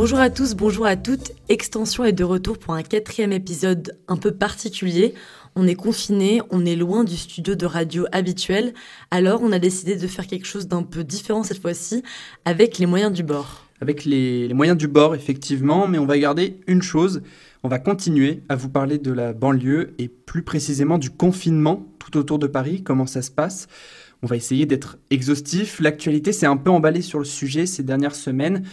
Bonjour à tous, bonjour à toutes. Extension est de retour pour un quatrième épisode un peu particulier. On est confiné, on est loin du studio de radio habituel, alors on a décidé de faire quelque chose d'un peu différent cette fois-ci avec les moyens du bord. Avec les, moyens du bord, effectivement, mais on va garder une chose. On va continuer à vous parler de la banlieue et plus précisément du confinement tout autour de Paris, comment ça se passe? On va essayer d'être exhaustif. L'actualité s'est un peu emballée sur le sujet ces dernières semaines.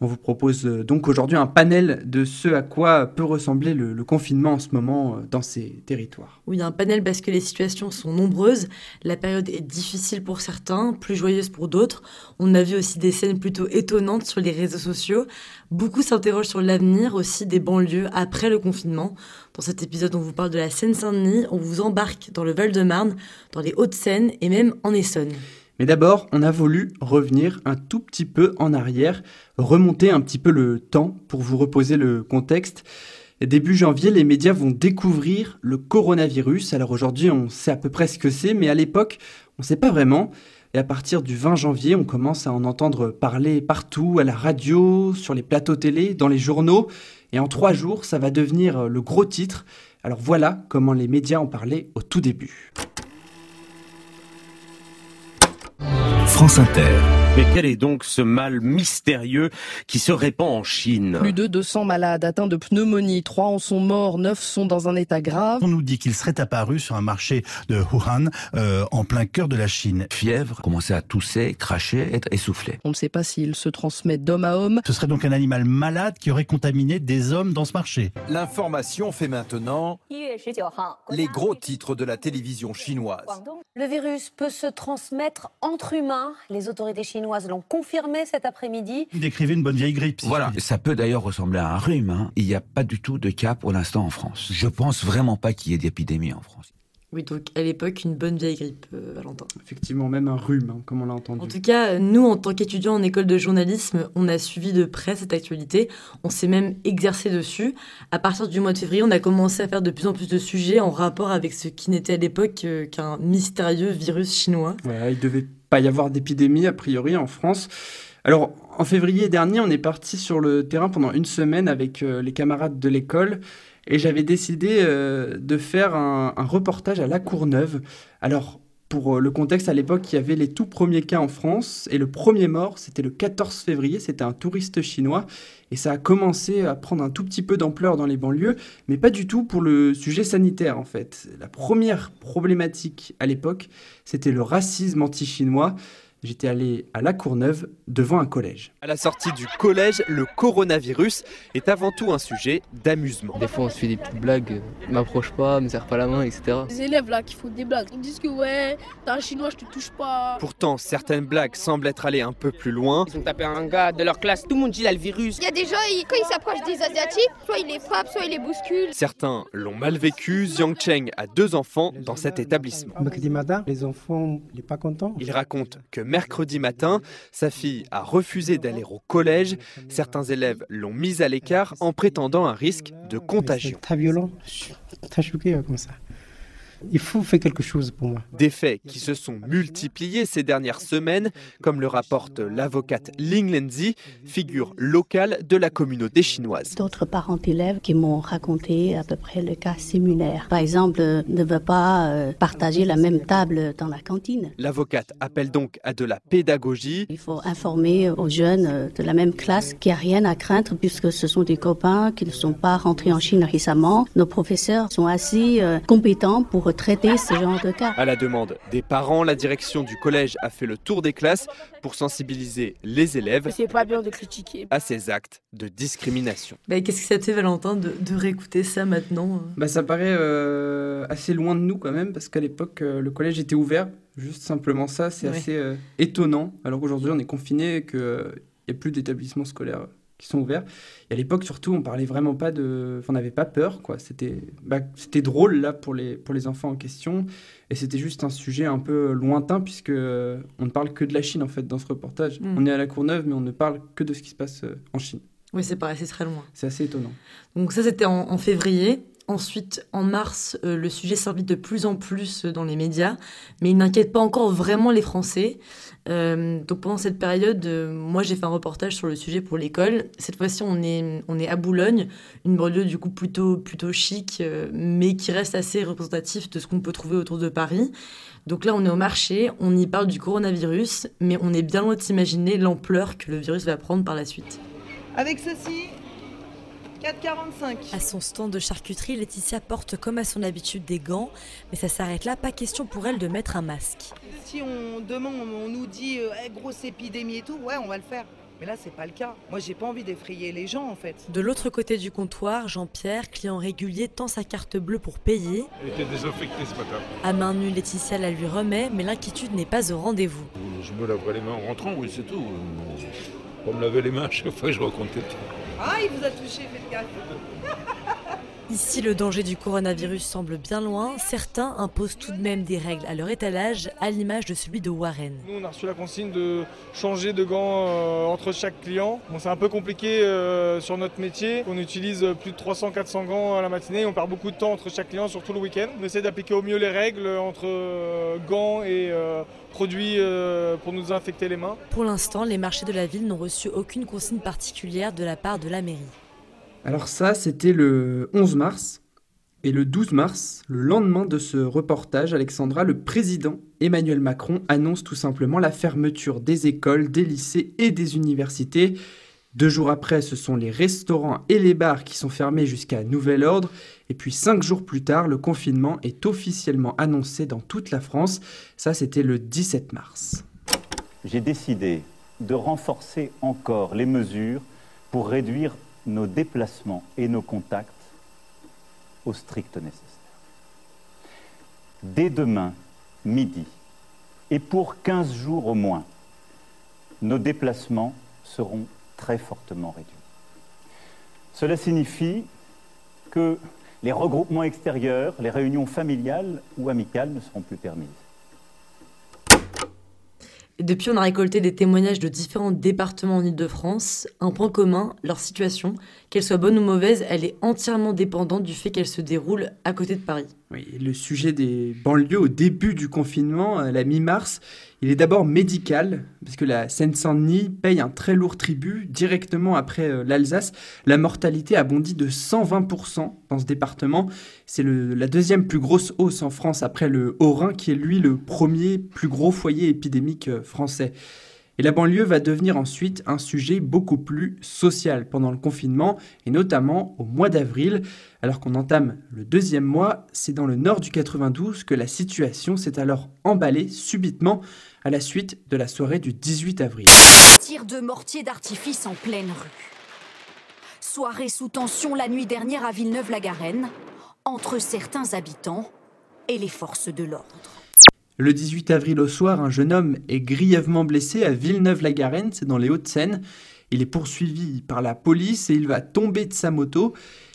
On vous propose euh, donc aujourd'hui un panel de ce à quoi peut ressembler le, confinement en ce moment euh, dans ces territoires. Oui, un panel parce que les situations sont nombreuses. La période est difficile pour certains, plus joyeuse pour d'autres. On a vu aussi des scènes plutôt étonnantes sur les réseaux sociaux. Beaucoup s'interrogent sur l'avenir aussi des banlieues après le confinement. Dans cet épisode, on vous parle de la Seine-Saint-Denis, on vous embarque dans le Val-de-Marne, dans les Hauts-de-Seine et même en Essonne. Mais d'abord, on a voulu revenir un tout petit peu en arrière, remonter un petit peu le temps pour vous reposer le contexte. Début janvier, les médias vont découvrir le coronavirus. Alors aujourd'hui, on sait à peu près ce que c'est, mais à l'époque, on ne sait pas vraiment. Et à partir du 20 janvier, on commence à en entendre parler partout, à la radio, sur les plateaux télé, dans les journaux. Et en trois jours, ça va devenir le gros titre. Alors voilà comment les médias en parlaient au tout début. France Inter. Mais quel est donc ce mal mystérieux qui se répand en Chine? Plus de 200 malades atteints de pneumonie, trois en sont morts, neuf sont dans un état grave. On nous dit qu'il serait apparu sur un marché de Wuhan, euh, en plein cœur de la Chine. Fièvre, commencer à tousser, cracher, être essoufflé. On ne sait pas s'il se transmet d'homme à homme. Ce serait donc un animal malade qui aurait contaminé des hommes dans ce marché. L'information fait maintenant les gros titres de la télévision chinoise. Le virus peut se transmettre entre humains. Les autorités chinoises l'ont confirmé cet après-midi. Il décrivait une bonne vieille grippe. si Voilà, ça peut d'ailleurs ressembler à un rhume. hein. Il n'y a pas du tout de cas pour l'instant en France. Je pense vraiment pas qu'il y ait d'épidémie en France. Oui, donc à l'époque, une bonne vieille grippe, euh, Valentin. Effectivement, même un rhume, hein, comme on l'a entendu. En tout cas, nous, en tant qu'étudiants en école de journalisme, on a suivi de près cette actualité. On s'est même exercé dessus. À partir du mois de février, on a commencé à faire de plus en plus de sujets en rapport avec ce qui n'était à l'époque euh, qu'un mystérieux virus chinois. Voilà, il devait pas y avoir d'épidémie a priori en France. Alors en février dernier, on est parti sur le terrain pendant une semaine avec euh, les camarades de l'école et j'avais décidé euh, de faire un, un reportage à La Courneuve. Alors pour euh, le contexte, à l'époque, il y avait les tout premiers cas en France et le premier mort, c'était le 14 février, c'était un touriste chinois et ça a commencé à prendre un tout petit peu d'ampleur dans les banlieues, mais pas du tout pour le sujet sanitaire en fait. La première problématique à l'époque, c'était le racisme anti-chinois. J'étais allé à La Courneuve devant un collège. À la sortie du collège, le coronavirus est avant tout un sujet d'amusement. Des fois, on se fait des petites blagues, euh, m'approche pas, me serre pas la main, etc. Les élèves là qui font des blagues, ils disent que ouais, t'es un chinois, je te touche pas. Pourtant, certaines blagues semblent être allées un peu plus loin. Ils ont tapé un gars de leur classe, tout le monde dit il a le virus. Il y a des gens, ils- quand ils s'approchent des Asiatiques, soit ils les frappent, soit ils les bousculent. Certains l'ont mal vécu. Jiang Cheng a deux enfants dans cet établissement. Mercredi matin, les enfants, ils sont pas contents. Il raconte que mercredi matin, sa fille a refusé d'aller au collège. Certains élèves l'ont mise à l'écart en prétendant un risque de contagion. Il faut faire quelque chose pour moi. Des faits qui se sont multipliés ces dernières semaines, comme le rapporte l'avocate Ling Lenzi, figure locale de la communauté chinoise. D'autres parents d'élèves qui m'ont raconté à peu près le cas similaire. Par exemple, euh, ne veut pas euh, partager la même table dans la cantine. L'avocate appelle donc à de la pédagogie. Il faut informer aux jeunes euh, de la même classe qu'il n'y a rien à craindre puisque ce sont des copains qui ne sont pas rentrés en Chine récemment. Nos professeurs sont assez euh, compétents pour traiter ce genre de cas. À la demande des parents, la direction du collège a fait le tour des classes pour sensibiliser les élèves C'est pas bien de critiquer. à ces actes de discrimination. Bah, Qu'est-ce que ça te fait, Valentin, de, de réécouter ça maintenant euh? Bah, ça paraît euh, assez loin de nous quand même, parce qu'à l'époque, euh, le collège était ouvert. Juste simplement ça, c'est Ouais. assez euh, étonnant. Alors qu'aujourd'hui, on est confiné et qu'il n'y a plus d'établissements scolaires qui sont ouverts. Et à l'époque, surtout, on parlait vraiment pas de... enfin, on n'avait pas peur, quoi. C'était bah, c'était drôle, là, pour les, pour les enfants en question. Et c'était juste un sujet un peu lointain, puisque euh, on ne parle que de la Chine, en fait, dans ce reportage. Mm. On est à la Courneuve, mais on ne parle que de ce qui se passe euh, en Chine. Oui, c'est pareil, c'est très loin. C'est assez étonnant. Donc ça, c'était en, en février. Ensuite, en mars, euh, le sujet s'invite de plus en plus dans les médias, mais il n'inquiète pas encore vraiment les Français. Euh, donc pendant cette période, euh, moi j'ai fait un reportage sur le sujet pour l'école. Cette fois-ci, on est, on est à Boulogne, une banlieue du coup plutôt, plutôt chic, mais qui reste assez représentatif de ce qu'on peut trouver autour de Paris. Donc là, on est au marché, on y parle du coronavirus, mais on est bien loin d'imaginer l'ampleur que le virus va prendre par la suite. Avec ceci, 4,45. À son stand de charcuterie, Laetitia porte comme à son habitude des gants, mais ça s'arrête là, pas question pour elle de mettre un masque. Si on demande, on nous dit euh, grosse épidémie et tout, ouais, on va le faire. Mais là, c'est pas le cas. Moi, j'ai pas envie d'effrayer les gens, en fait. De l'autre côté du comptoir, Jean-Pierre, client régulier, tend sa carte bleue pour payer. Elle était désinfectée ce matin. À main nue, Laetitia la lui remet, mais l'inquiétude n'est pas au rendez-vous. Je me laverai les mains en rentrant, oui, c'est tout. Pour me laver les mains à chaque fois que je rencontre quelqu'un. Ah, il vous a touché, faites. Ici, le danger du coronavirus semble bien loin. Certains imposent tout de même des règles à leur étalage, à l'image de celui de Warren. Nous, on a reçu la consigne de changer de gants euh, entre chaque client. Bon, c'est un peu compliqué euh, sur notre métier. On utilise plus de 300-400 gants à la matinée. On perd beaucoup de temps entre chaque client, surtout le week-end. On essaie d'appliquer au mieux les règles entre euh, gants et produits pour nous désinfecter les mains. Pour l'instant, les marchés de la ville n'ont reçu aucune consigne particulière de la part de la mairie. Alors ça, c'était le 11 mars. Et le 12 mars, le lendemain de ce reportage, Alexandra, le président Emmanuel Macron annonce tout simplement la fermeture des écoles, des lycées et des universités. Deux jours après, ce sont les restaurants et les bars qui sont fermés jusqu'à nouvel ordre. Et puis cinq jours plus tard, le confinement est officiellement annoncé dans toute la France. Ça, c'était le 17 mars. J'ai décidé de renforcer encore les mesures pour réduire nos déplacements et nos contacts au strict nécessaire. Dès demain, midi, et pour 15 jours au moins, nos déplacements seront très fortement réduits. Cela signifie que les regroupements extérieurs, les réunions familiales ou amicales ne seront plus permises. Depuis, on a récolté des témoignages de différents départements en Ile-de-France. Un point commun, leur situation, qu'elle soit bonne ou mauvaise, elle est entièrement dépendante du fait qu'elle se déroule à côté de Paris. Le sujet des banlieues au début du confinement, à la mi-mars, il est d'abord médical, parce que la Seine-Saint-Denis paye un très lourd tribut directement après euh, l'Alsace. La mortalité a bondi de 120% dans ce département. C'est la deuxième plus grosse hausse en France après le Haut-Rhin, qui est lui le premier plus gros foyer épidémique euh, français. Et la banlieue va devenir ensuite un sujet beaucoup plus social pendant le confinement, et notamment au mois d'avril. Alors qu'on entame le deuxième mois, c'est dans le nord du 92 que la situation s'est alors emballée subitement à la suite de la soirée du 18 avril. Tir de mortier d'artifice en pleine rue. Soirée sous tension la nuit dernière à Villeneuve-la-Garenne, entre certains habitants et les forces de l'ordre. Le 18 avril au soir, un jeune homme est grièvement blessé à Villeneuve-la-Garenne, c'est dans les Hauts-de-Seine. Il est poursuivi par la police et il va tomber de sa moto.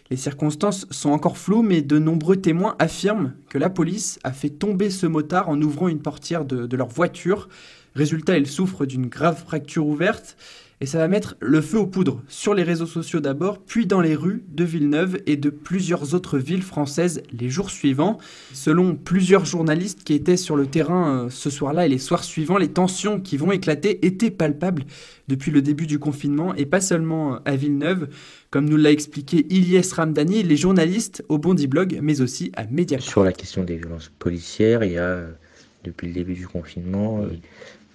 Les circonstances sont encore floues, mais de nombreux témoins affirment que la police a fait tomber ce motard en ouvrant une portière de, de leur voiture. Résultat, il souffre d'une grave fracture ouverte et ça va mettre le feu aux poudres sur les réseaux sociaux d'abord, puis dans les rues de Villeneuve et de plusieurs autres villes françaises les jours suivants. Selon plusieurs journalistes qui étaient sur le terrain euh, ce soir-là et les soirs suivants, les tensions qui vont éclater étaient palpables depuis le début du confinement et pas seulement à Villeneuve, comme nous l'a expliqué Ilyes Ramdani, les journalistes au Bondi Blog, mais aussi à Mediapart. Sur la question des violences policières, il y a depuis le début du confinement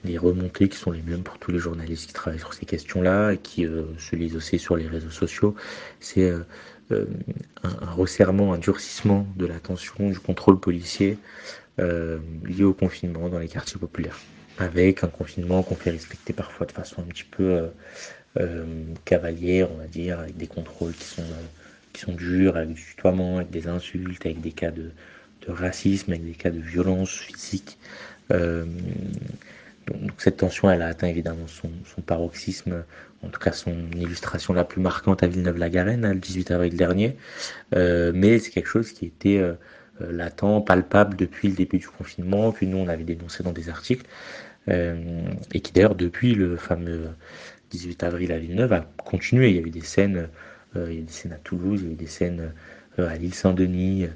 des remontées qui sont les mêmes pour tous les journalistes qui travaillent sur ces questions-là et qui euh, se lisent aussi sur les réseaux sociaux. C'est euh, euh, un, resserrement, un durcissement de la tension du contrôle policier lié au confinement dans les quartiers populaires. Avec un confinement qu'on fait respecter parfois de façon un petit peu cavalière, on va dire, avec des contrôles qui sont, qui sont durs, avec du tutoiement, avec des insultes, avec des cas de racisme, avec des cas de violence physique. Donc, cette tension, elle a atteint évidemment son, paroxysme, en tout cas son illustration la plus marquante à Villeneuve-la-Garenne, hein, le 18 avril dernier. Euh, mais c'est quelque chose qui était euh, euh, latent, palpable depuis le début du confinement, que nous on avait dénoncé dans des articles, et qui d'ailleurs depuis le fameux 18 avril à Villeneuve a continué. Il y a eu des scènes, il y a eu des scènes à Toulouse, il y a eu des scènes à l'île Saint-Denis.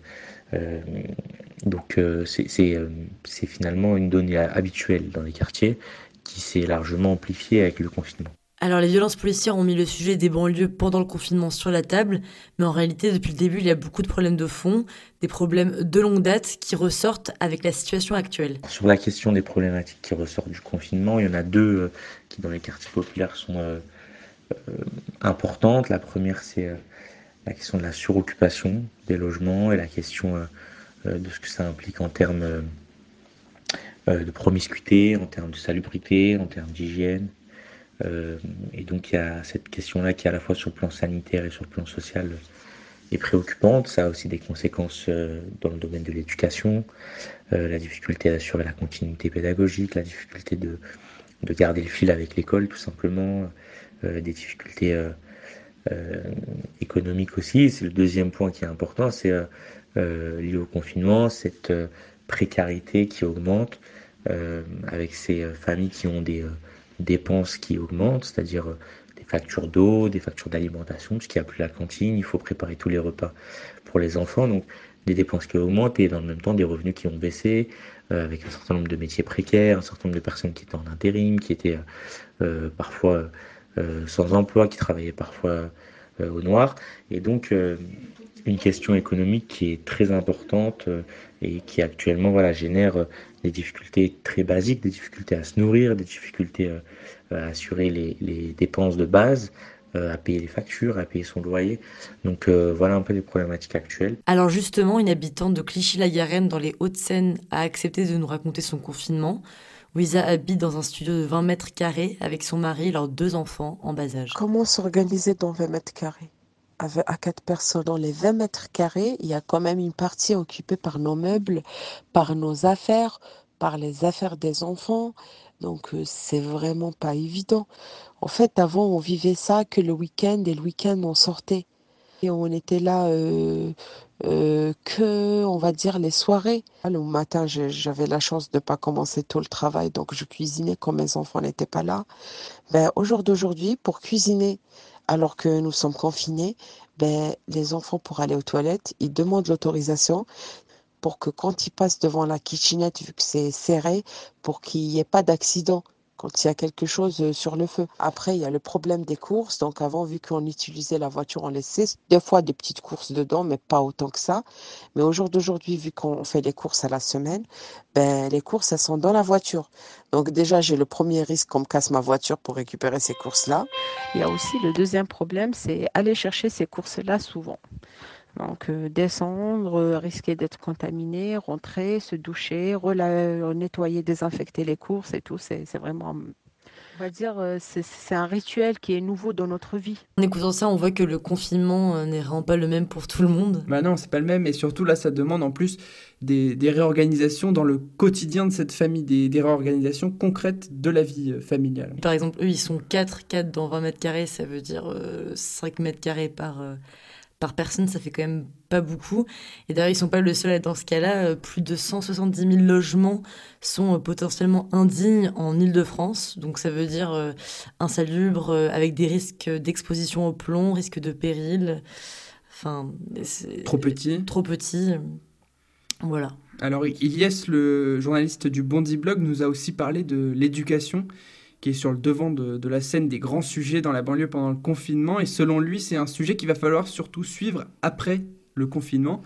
Donc c'est finalement une donnée habituelle dans les quartiers qui s'est largement amplifiée avec le confinement. Alors les violences policières ont mis le sujet des banlieues pendant le confinement sur la table, mais en réalité depuis le début il y a beaucoup de problèmes de fond, des problèmes de longue date qui ressortent avec la situation actuelle. Sur la question des problématiques qui ressortent du confinement, il y en a deux euh, qui dans les quartiers populaires sont euh, euh, importantes. La première c'est la question de la suroccupation des logements et la question de ce que ça implique en termes de promiscuité, en termes de salubrité, en termes d'hygiène. Euh, et donc il y a cette question-là qui à la fois sur le plan sanitaire et sur le plan social est préoccupante. Ça a aussi des conséquences euh, dans le domaine de l'éducation, euh, la difficulté d'assurer la continuité pédagogique, la difficulté de, de garder le fil avec l'école tout simplement, des difficultés économiques aussi. C'est le deuxième point qui est important, c'est lié au confinement, cette précarité qui augmente avec ces familles qui ont des dépenses qui augmentent, c'est-à-dire euh, des factures d'eau, des factures d'alimentation, puisqu'il n'y a plus la cantine, il faut préparer tous les repas pour les enfants, donc des dépenses qui augmentent et dans le même temps des revenus qui ont baissé, euh, avec un certain nombre de métiers précaires, un certain nombre de personnes qui étaient en intérim, qui étaient euh, parfois sans emploi, qui travaillaient parfois au noir, et donc une question économique qui est très importante et qui actuellement voilà, génère des difficultés très basiques, des difficultés à se nourrir, des difficultés euh, à assurer les, dépenses de base, euh, à payer les factures, à payer son loyer. Donc euh, voilà un peu les problématiques actuelles. Alors justement, une habitante de Clichy-la-Garenne dans les Hauts-de-Seine a accepté de nous raconter son confinement. Wiza habite dans un studio de 20 mètres carrés avec son mari et leurs deux enfants en bas âge. Comment s'organiser dans 20 mètres carrés? À quatre personnes. Dans les 20 mètres carrés, il y a quand même une partie occupée par nos meubles, par nos affaires, par les affaires des enfants. Donc euh, c'est vraiment pas évident. En fait, avant, on vivait ça que le week-end et le week-end on sortait. Et on était là euh, euh, que, on va dire, les soirées. Le matin, j'avais la chance de pas commencer tôt le travail, donc je cuisinais quand mes enfants n'étaient pas là. Ben, au jour d'aujourd'hui, pour cuisiner alors que nous sommes confinés, ben, les enfants, pour aller aux toilettes, ils demandent l'autorisation pour que quand ils passent devant la kitchenette, vu que c'est serré, pour qu'il n'y ait pas d'accident quand il y a quelque chose euh, sur le feu. Après, il y a le problème des courses. Donc avant, vu qu'on utilisait la voiture, on laissait des fois des petites courses dedans, mais pas autant que ça. Mais au jour d'aujourd'hui, vu qu'on fait les courses à la semaine, ben, les courses, elles sont dans la voiture. Donc déjà, j'ai le premier risque qu'on me casse ma voiture pour récupérer ces courses-là. Il y a aussi le deuxième problème, c'est aller chercher ces courses-là souvent. Donc euh, descendre, euh, risquer d'être contaminé, rentrer, se doucher, nettoyer, désinfecter les courses et tout, c'est vraiment on va dire, euh, c'est un rituel qui est nouveau dans notre vie. En écoutant ça, on voit que le confinement n'est vraiment pas le même pour tout le monde. Bah non, c'est pas le même. Et surtout, là, ça demande en plus des, réorganisations dans le quotidien de cette famille, des, réorganisations concrètes de la vie familiale. Par exemple, eux, ils sont 4, 4 dans 20 mètres carrés, ça veut dire 5 mètres carrés par par personne, ça fait quand même pas beaucoup. Et d'ailleurs, ils sont pas le seul à être dans ce cas-là. Euh, plus de 170 000 logements sont euh, potentiellement indignes en Ile-de-France. Donc ça veut dire euh, insalubres, avec des risques d'exposition au plomb, risques de péril. Enfin, trop petit. Trop petit. Voilà. Alors, Ilyes, le journaliste du Bondi Blog, nous a aussi parlé de l'éducation qui est sur le devant de, la scène des grands sujets dans la banlieue pendant le confinement. Et selon lui, c'est un sujet qu'il va falloir surtout suivre après le confinement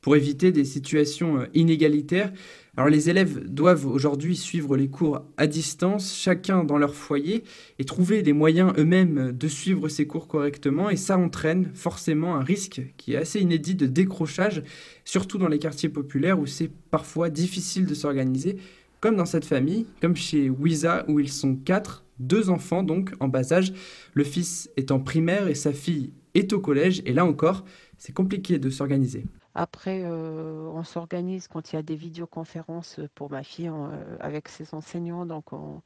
pour éviter des situations euh, inégalitaires. Alors les élèves doivent aujourd'hui suivre les cours à distance, chacun dans leur foyer, et trouver des moyens eux-mêmes de suivre ces cours correctement. Et ça entraîne forcément un risque qui est assez inédit de décrochage, surtout dans les quartiers populaires où c'est parfois difficile de s'organiser comme dans cette famille, comme chez Wiza où ils sont quatre, deux enfants donc en bas âge. Le fils est en primaire et sa fille est au collège. Et là encore, c'est compliqué de s'organiser. Après, euh, on s'organise quand il y a des vidéoconférences pour ma fille euh, avec ses enseignants. Donc, on,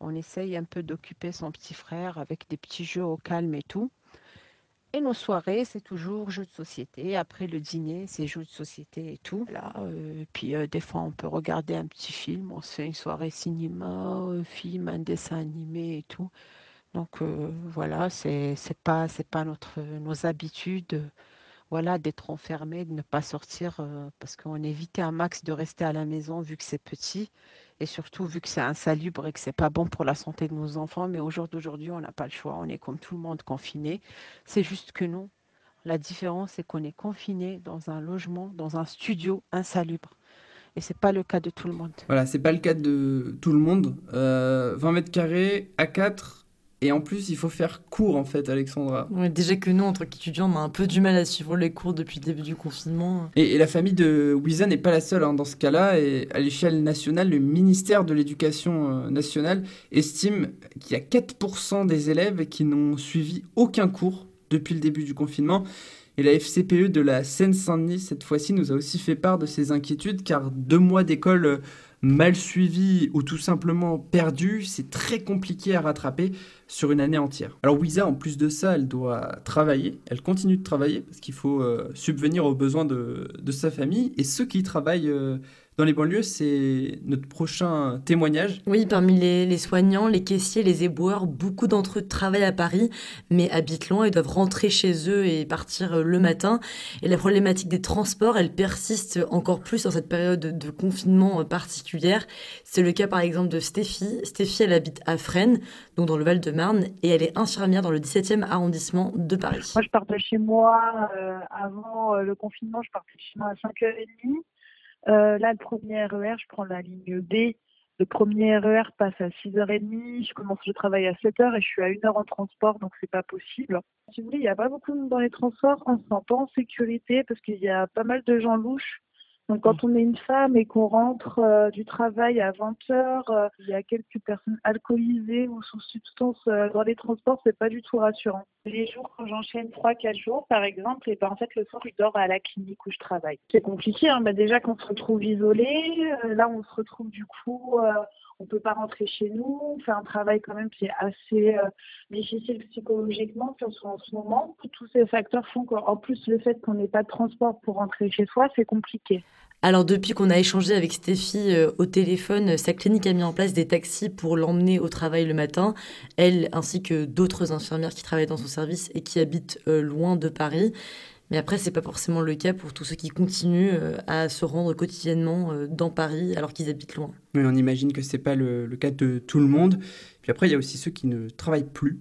on essaye un peu d'occuper son petit frère avec des petits jeux au calme et tout. Et nos soirées, c'est toujours jeux de société. Après le dîner, c'est jeux de société et tout. Là, euh, puis euh, des fois, on peut regarder un petit film. On se fait une soirée cinéma, un film, un dessin animé et tout. Donc euh, voilà, c'est pas c'est pas notre nos habitudes voilà, d'être enfermé, de ne pas sortir, euh, parce qu'on évitait un max de rester à la maison vu que c'est petit et surtout vu que c'est insalubre et que c'est pas bon pour la santé de nos enfants. Mais au jour d'aujourd'hui, on n'a pas le choix. On est comme tout le monde confiné. C'est juste que non. La différence, c'est qu'on est confiné dans un logement, dans un studio insalubre. Et c'est pas le cas de tout le monde. Voilà, c'est pas le cas de tout le monde. 20 euh, mètres carrés à 4, et en plus, il faut faire court, en fait, Alexandra. déjà que nous, en tant qu'étudiants, on a un peu du mal à suivre les cours depuis le début du confinement. Et, la famille de Wiza n'est pas la seule hein, dans ce cas-là. Et à l'échelle nationale, le ministère de l'Éducation euh, nationale estime qu'il y a 4% des élèves qui n'ont suivi aucun cours depuis le début du confinement. Et la FCPE de la Seine-Saint-Denis, cette fois-ci, nous a aussi fait part de ses inquiétudes, car deux mois d'école mal suivi ou tout simplement perdu, c'est très compliqué à rattraper sur une année entière. Alors Wiza, en plus de ça, elle doit travailler, elle continue de travailler parce qu'il faut euh, subvenir aux besoins de, sa famille. Et ceux qui travaillent euh, dans les banlieues, c'est notre prochain témoignage. Oui, parmi les, soignants, les caissiers, les éboueurs, beaucoup d'entre eux travaillent à Paris, mais habitent loin et doivent rentrer chez eux et partir euh, le matin. Et la problématique des transports, elle persiste encore plus dans cette période de confinement euh, particulière. C'est le cas par exemple de Stéphie. Stéphie, elle habite à Fresnes, donc dans le Val-de-Marne, et elle est infirmière dans le 17e arrondissement de Paris. Moi, je partais chez moi euh, avant le confinement, je partais chez moi à 5h30. Euh, là, le premier RER, je prends la ligne B. Le premier RER passe à 6h30. Je commence le travail à 7h et je suis à 1h en transport, donc c'est pas possible. Si vous voulez, il n'y a pas beaucoup de monde dans les transports. On se sent pas en sécurité parce qu'il y a pas mal de gens louches donc quand on est une femme et qu'on rentre euh, du travail à 20 heures, euh, il y a quelques personnes alcoolisées ou sous substance euh, dans les transports, c'est pas du tout rassurant. Les jours quand j'enchaîne 3-4 jours par exemple, et ben en fait le soir je dors à la clinique où je travaille. C'est compliqué, hein, bah, déjà qu'on se retrouve isolé, là on se retrouve du coup on peut pas rentrer chez nous, on fait un travail quand même qui est assez difficile psychologiquement, en ce moment. Tous ces facteurs font qu'en plus le fait qu'on n'ait pas de transport pour rentrer chez soi, c'est compliqué. Alors depuis qu'on a échangé avec Stéphie euh, au téléphone, sa clinique a mis en place des taxis pour l'emmener au travail le matin, elle ainsi que d'autres infirmières qui travaillent dans son service et qui habitent euh, loin de Paris. Mais après, c'est pas forcément le cas pour tous ceux qui continuent euh, à se rendre quotidiennement dans Paris alors qu'ils habitent loin. Mais on imagine que c'est pas le, cas de tout le monde. Puis après, il y a aussi ceux qui ne travaillent plus.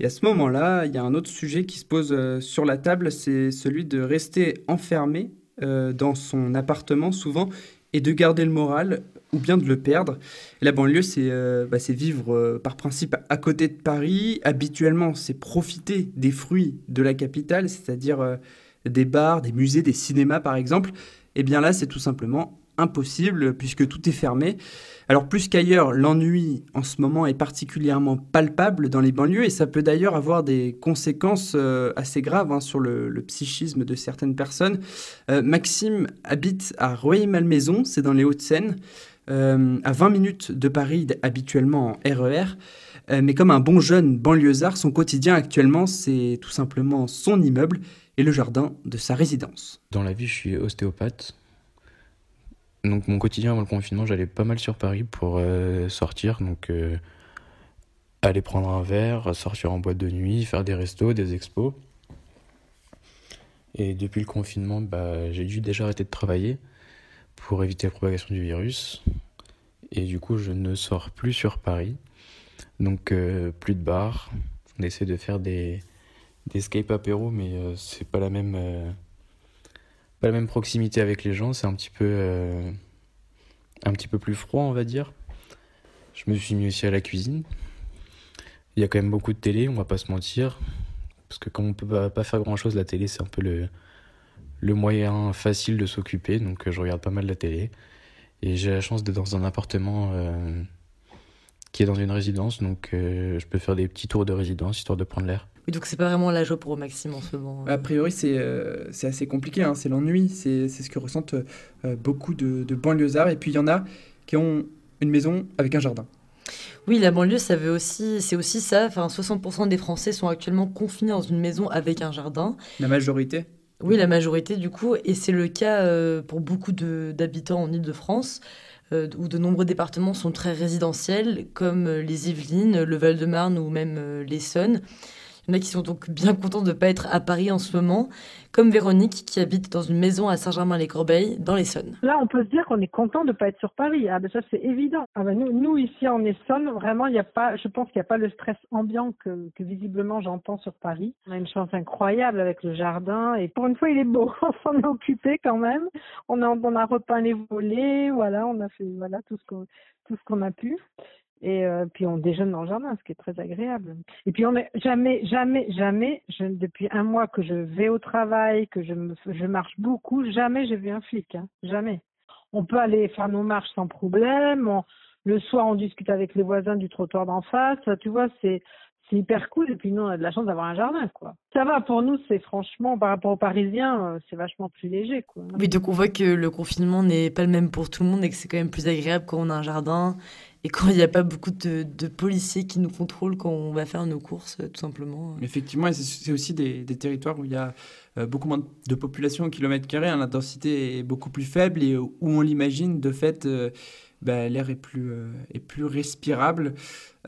Et à ce moment-là, il y a un autre sujet qui se pose sur la table, c'est celui de rester enfermé euh, dans son appartement souvent et de garder le moral ou bien de le perdre. Et la banlieue, c'est euh, bah, vivre euh, par principe à côté de Paris. Habituellement, c'est profiter des fruits de la capitale, c'est-à-dire des bars, des musées, des cinémas par exemple. Eh bien là, c'est tout simplement impossible puisque tout est fermé. Alors plus qu'ailleurs, l'ennui en ce moment est particulièrement palpable dans les banlieues et ça peut d'ailleurs avoir des conséquences euh, assez graves hein, sur le, psychisme de certaines personnes. Euh, Maxime habite à Rueil-Malmaison, c'est dans les Hauts-de-Seine, euh, à 20 minutes de Paris habituellement en RER. E mais comme un bon jeune banlieusard, son quotidien actuellement, c'est tout simplement son immeuble et le jardin de sa résidence. Dans la vie, je suis ostéopathe. Donc mon quotidien avant le confinement, j'allais pas mal sur Paris pour euh, sortir, donc euh, aller prendre un verre, sortir en boîte de nuit, faire des restos, des expos. Et depuis le confinement, bah, j'ai dû déjà arrêter de travailler pour éviter la propagation du virus. Et du coup, je ne sors plus sur Paris. Donc euh, plus de bars. On essaie de faire des, des escape apéro, mais c'est pas la même pas la même proximité avec les gens, c'est un petit peu euh, un petit peu plus froid, on va dire. Je me suis mis aussi à la cuisine. Il y a quand même beaucoup de télé, on va pas se mentir, parce que comme on peut pas, faire grand chose, la télé c'est un peu le le moyen facile de s'occuper, donc euh, je regarde pas mal la télé. Et j'ai la chance d'être dans un appartement euh, qui est dans une résidence, donc je peux faire des petits tours de résidence histoire de prendre l'air. Oui, donc c'est pas vraiment la joie pour Maxime en ce moment. A priori, c'est euh, assez compliqué, hein, c'est l'ennui, c'est ce que ressentent euh, beaucoup de, de banlieusards. Et puis il y en a qui ont une maison avec un jardin. Oui, la banlieue, ça veut aussi, c'est aussi ça. Enfin, 60% des Français sont actuellement confinés dans une maison avec un jardin. La majorité Oui, la majorité du coup, et c'est le cas euh, pour beaucoup d'habitants en Ile-de-France. où de nombreux départements sont très résidentiels, comme les Yvelines, le Val-de-Marne ou même l'Essonne. Y qui sont donc bien contents de ne pas être à Paris en ce moment, comme Véronique qui habite dans une maison à Saint-Germain-les-Corbeilles, dans l'Essonne. Là, on peut se dire qu'on est content de ne pas être sur Paris. Ah ben ça, c'est évident. Ah ben nous, nous, ici en Essonne, vraiment, n'y a pas, je pense qu'il n'y a pas le stress ambiant que, que visiblement j'entends sur Paris. On a une chance incroyable avec le jardin et pour une fois, il est beau. on s'en est occupé quand même. On a, on a repeint les volets, voilà, on a fait voilà tout ce qu'on tout ce qu'on a pu. Et euh, puis on déjeune dans le jardin, ce qui est très agréable. Et puis on est jamais, jamais, jamais, je, depuis un mois que je vais au travail, que je, me, je marche beaucoup, jamais j'ai vu un flic, hein, jamais. On peut aller faire nos marches sans problème. On, le soir, on discute avec les voisins du trottoir d'en face. Tu vois, c'est c'est hyper cool. Et puis nous, on a de la chance d'avoir un jardin, quoi. Ça va, pour nous, c'est franchement, par rapport aux Parisiens, euh, c'est vachement plus léger, quoi. Oui, donc on voit que le confinement n'est pas le même pour tout le monde et que c'est quand même plus agréable quand on a un jardin et quand il n'y a pas beaucoup de, de, policiers qui nous contrôlent quand on va faire nos courses, tout simplement. Effectivement, c'est aussi des, des, territoires où il y a euh, beaucoup moins de population au kilomètre carré, hein, la densité est beaucoup plus faible et où on l'imagine, de fait, euh, bah, l'air est, plus est plus respirable.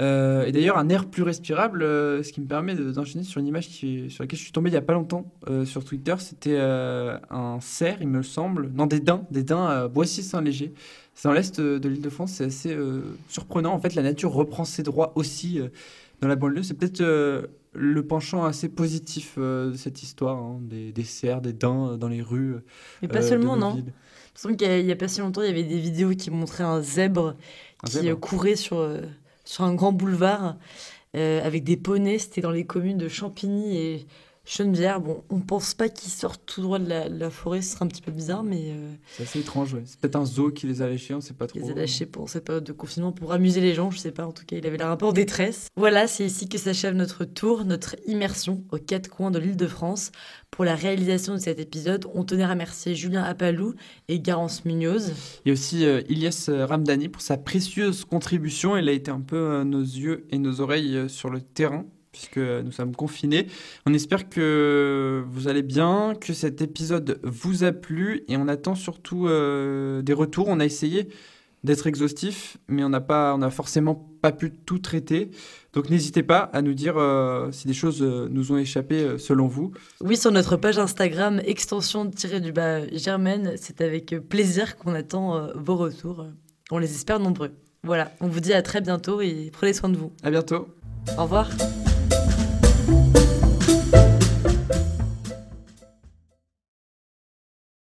Euh, et d'ailleurs, un air plus respirable, euh, ce qui me permet d'enchaîner sur une image qui, sur laquelle je suis tombé il n'y a pas longtemps euh, sur Twitter. C'était un cerf, il me semble. Non, des daims, des daims à Boissy-Saint-Léger. C'est dans l'est de l'île de France. C'est assez surprenant. En fait, la nature reprend ses droits aussi dans la banlieue. C'est peut-être le penchant assez positif de cette histoire hein, des, des, cerfs, des daims dans les rues. Mais pas seulement, non. Il qu'il n'y a, pas si longtemps, il y avait des vidéos qui montraient un zèbre qui courait sur sur un grand boulevard euh, avec des poneys. C'était dans les communes de Champigny et Chenevière. Bon, on pense pas qu'ils sortent tout droit de la, forêt, ce serait un petit peu bizarre, mais. Euh, c'est assez étrange, ouais. C'est peut-être un zoo qui les a lâchés, on sait pas trop. Il les a lâchés pour cette période de confinement pour amuser les gens, je sais pas, en tout cas, il avait l'air un peu en détresse. Voilà, c'est ici que s'achève notre tour, notre immersion aux quatre coins de l'île de France. Pour la réalisation de cet épisode, on tenait à remercier Julien Apalou et Garance Munoz. Et aussi euh, Ilyes Ramdani pour sa précieuse contribution. Elle a été un peu euh, nos yeux et nos oreilles sur le terrain puisque nous sommes confinés. On espère que vous allez bien, que cet épisode vous a plu et on attend surtout euh, des retours. On a essayé d'être exhaustif, mais on n'a pas, on a forcément pas pu tout traiter. Donc n'hésitez pas à nous dire euh, si des choses euh, nous ont échappé selon vous. Oui, sur notre page Instagram extension-du-bas germaine, c'est avec plaisir qu'on attend vos retours. On les espère nombreux. Voilà, on vous dit à très bientôt et prenez soin de vous. À bientôt. Au revoir. Thank you.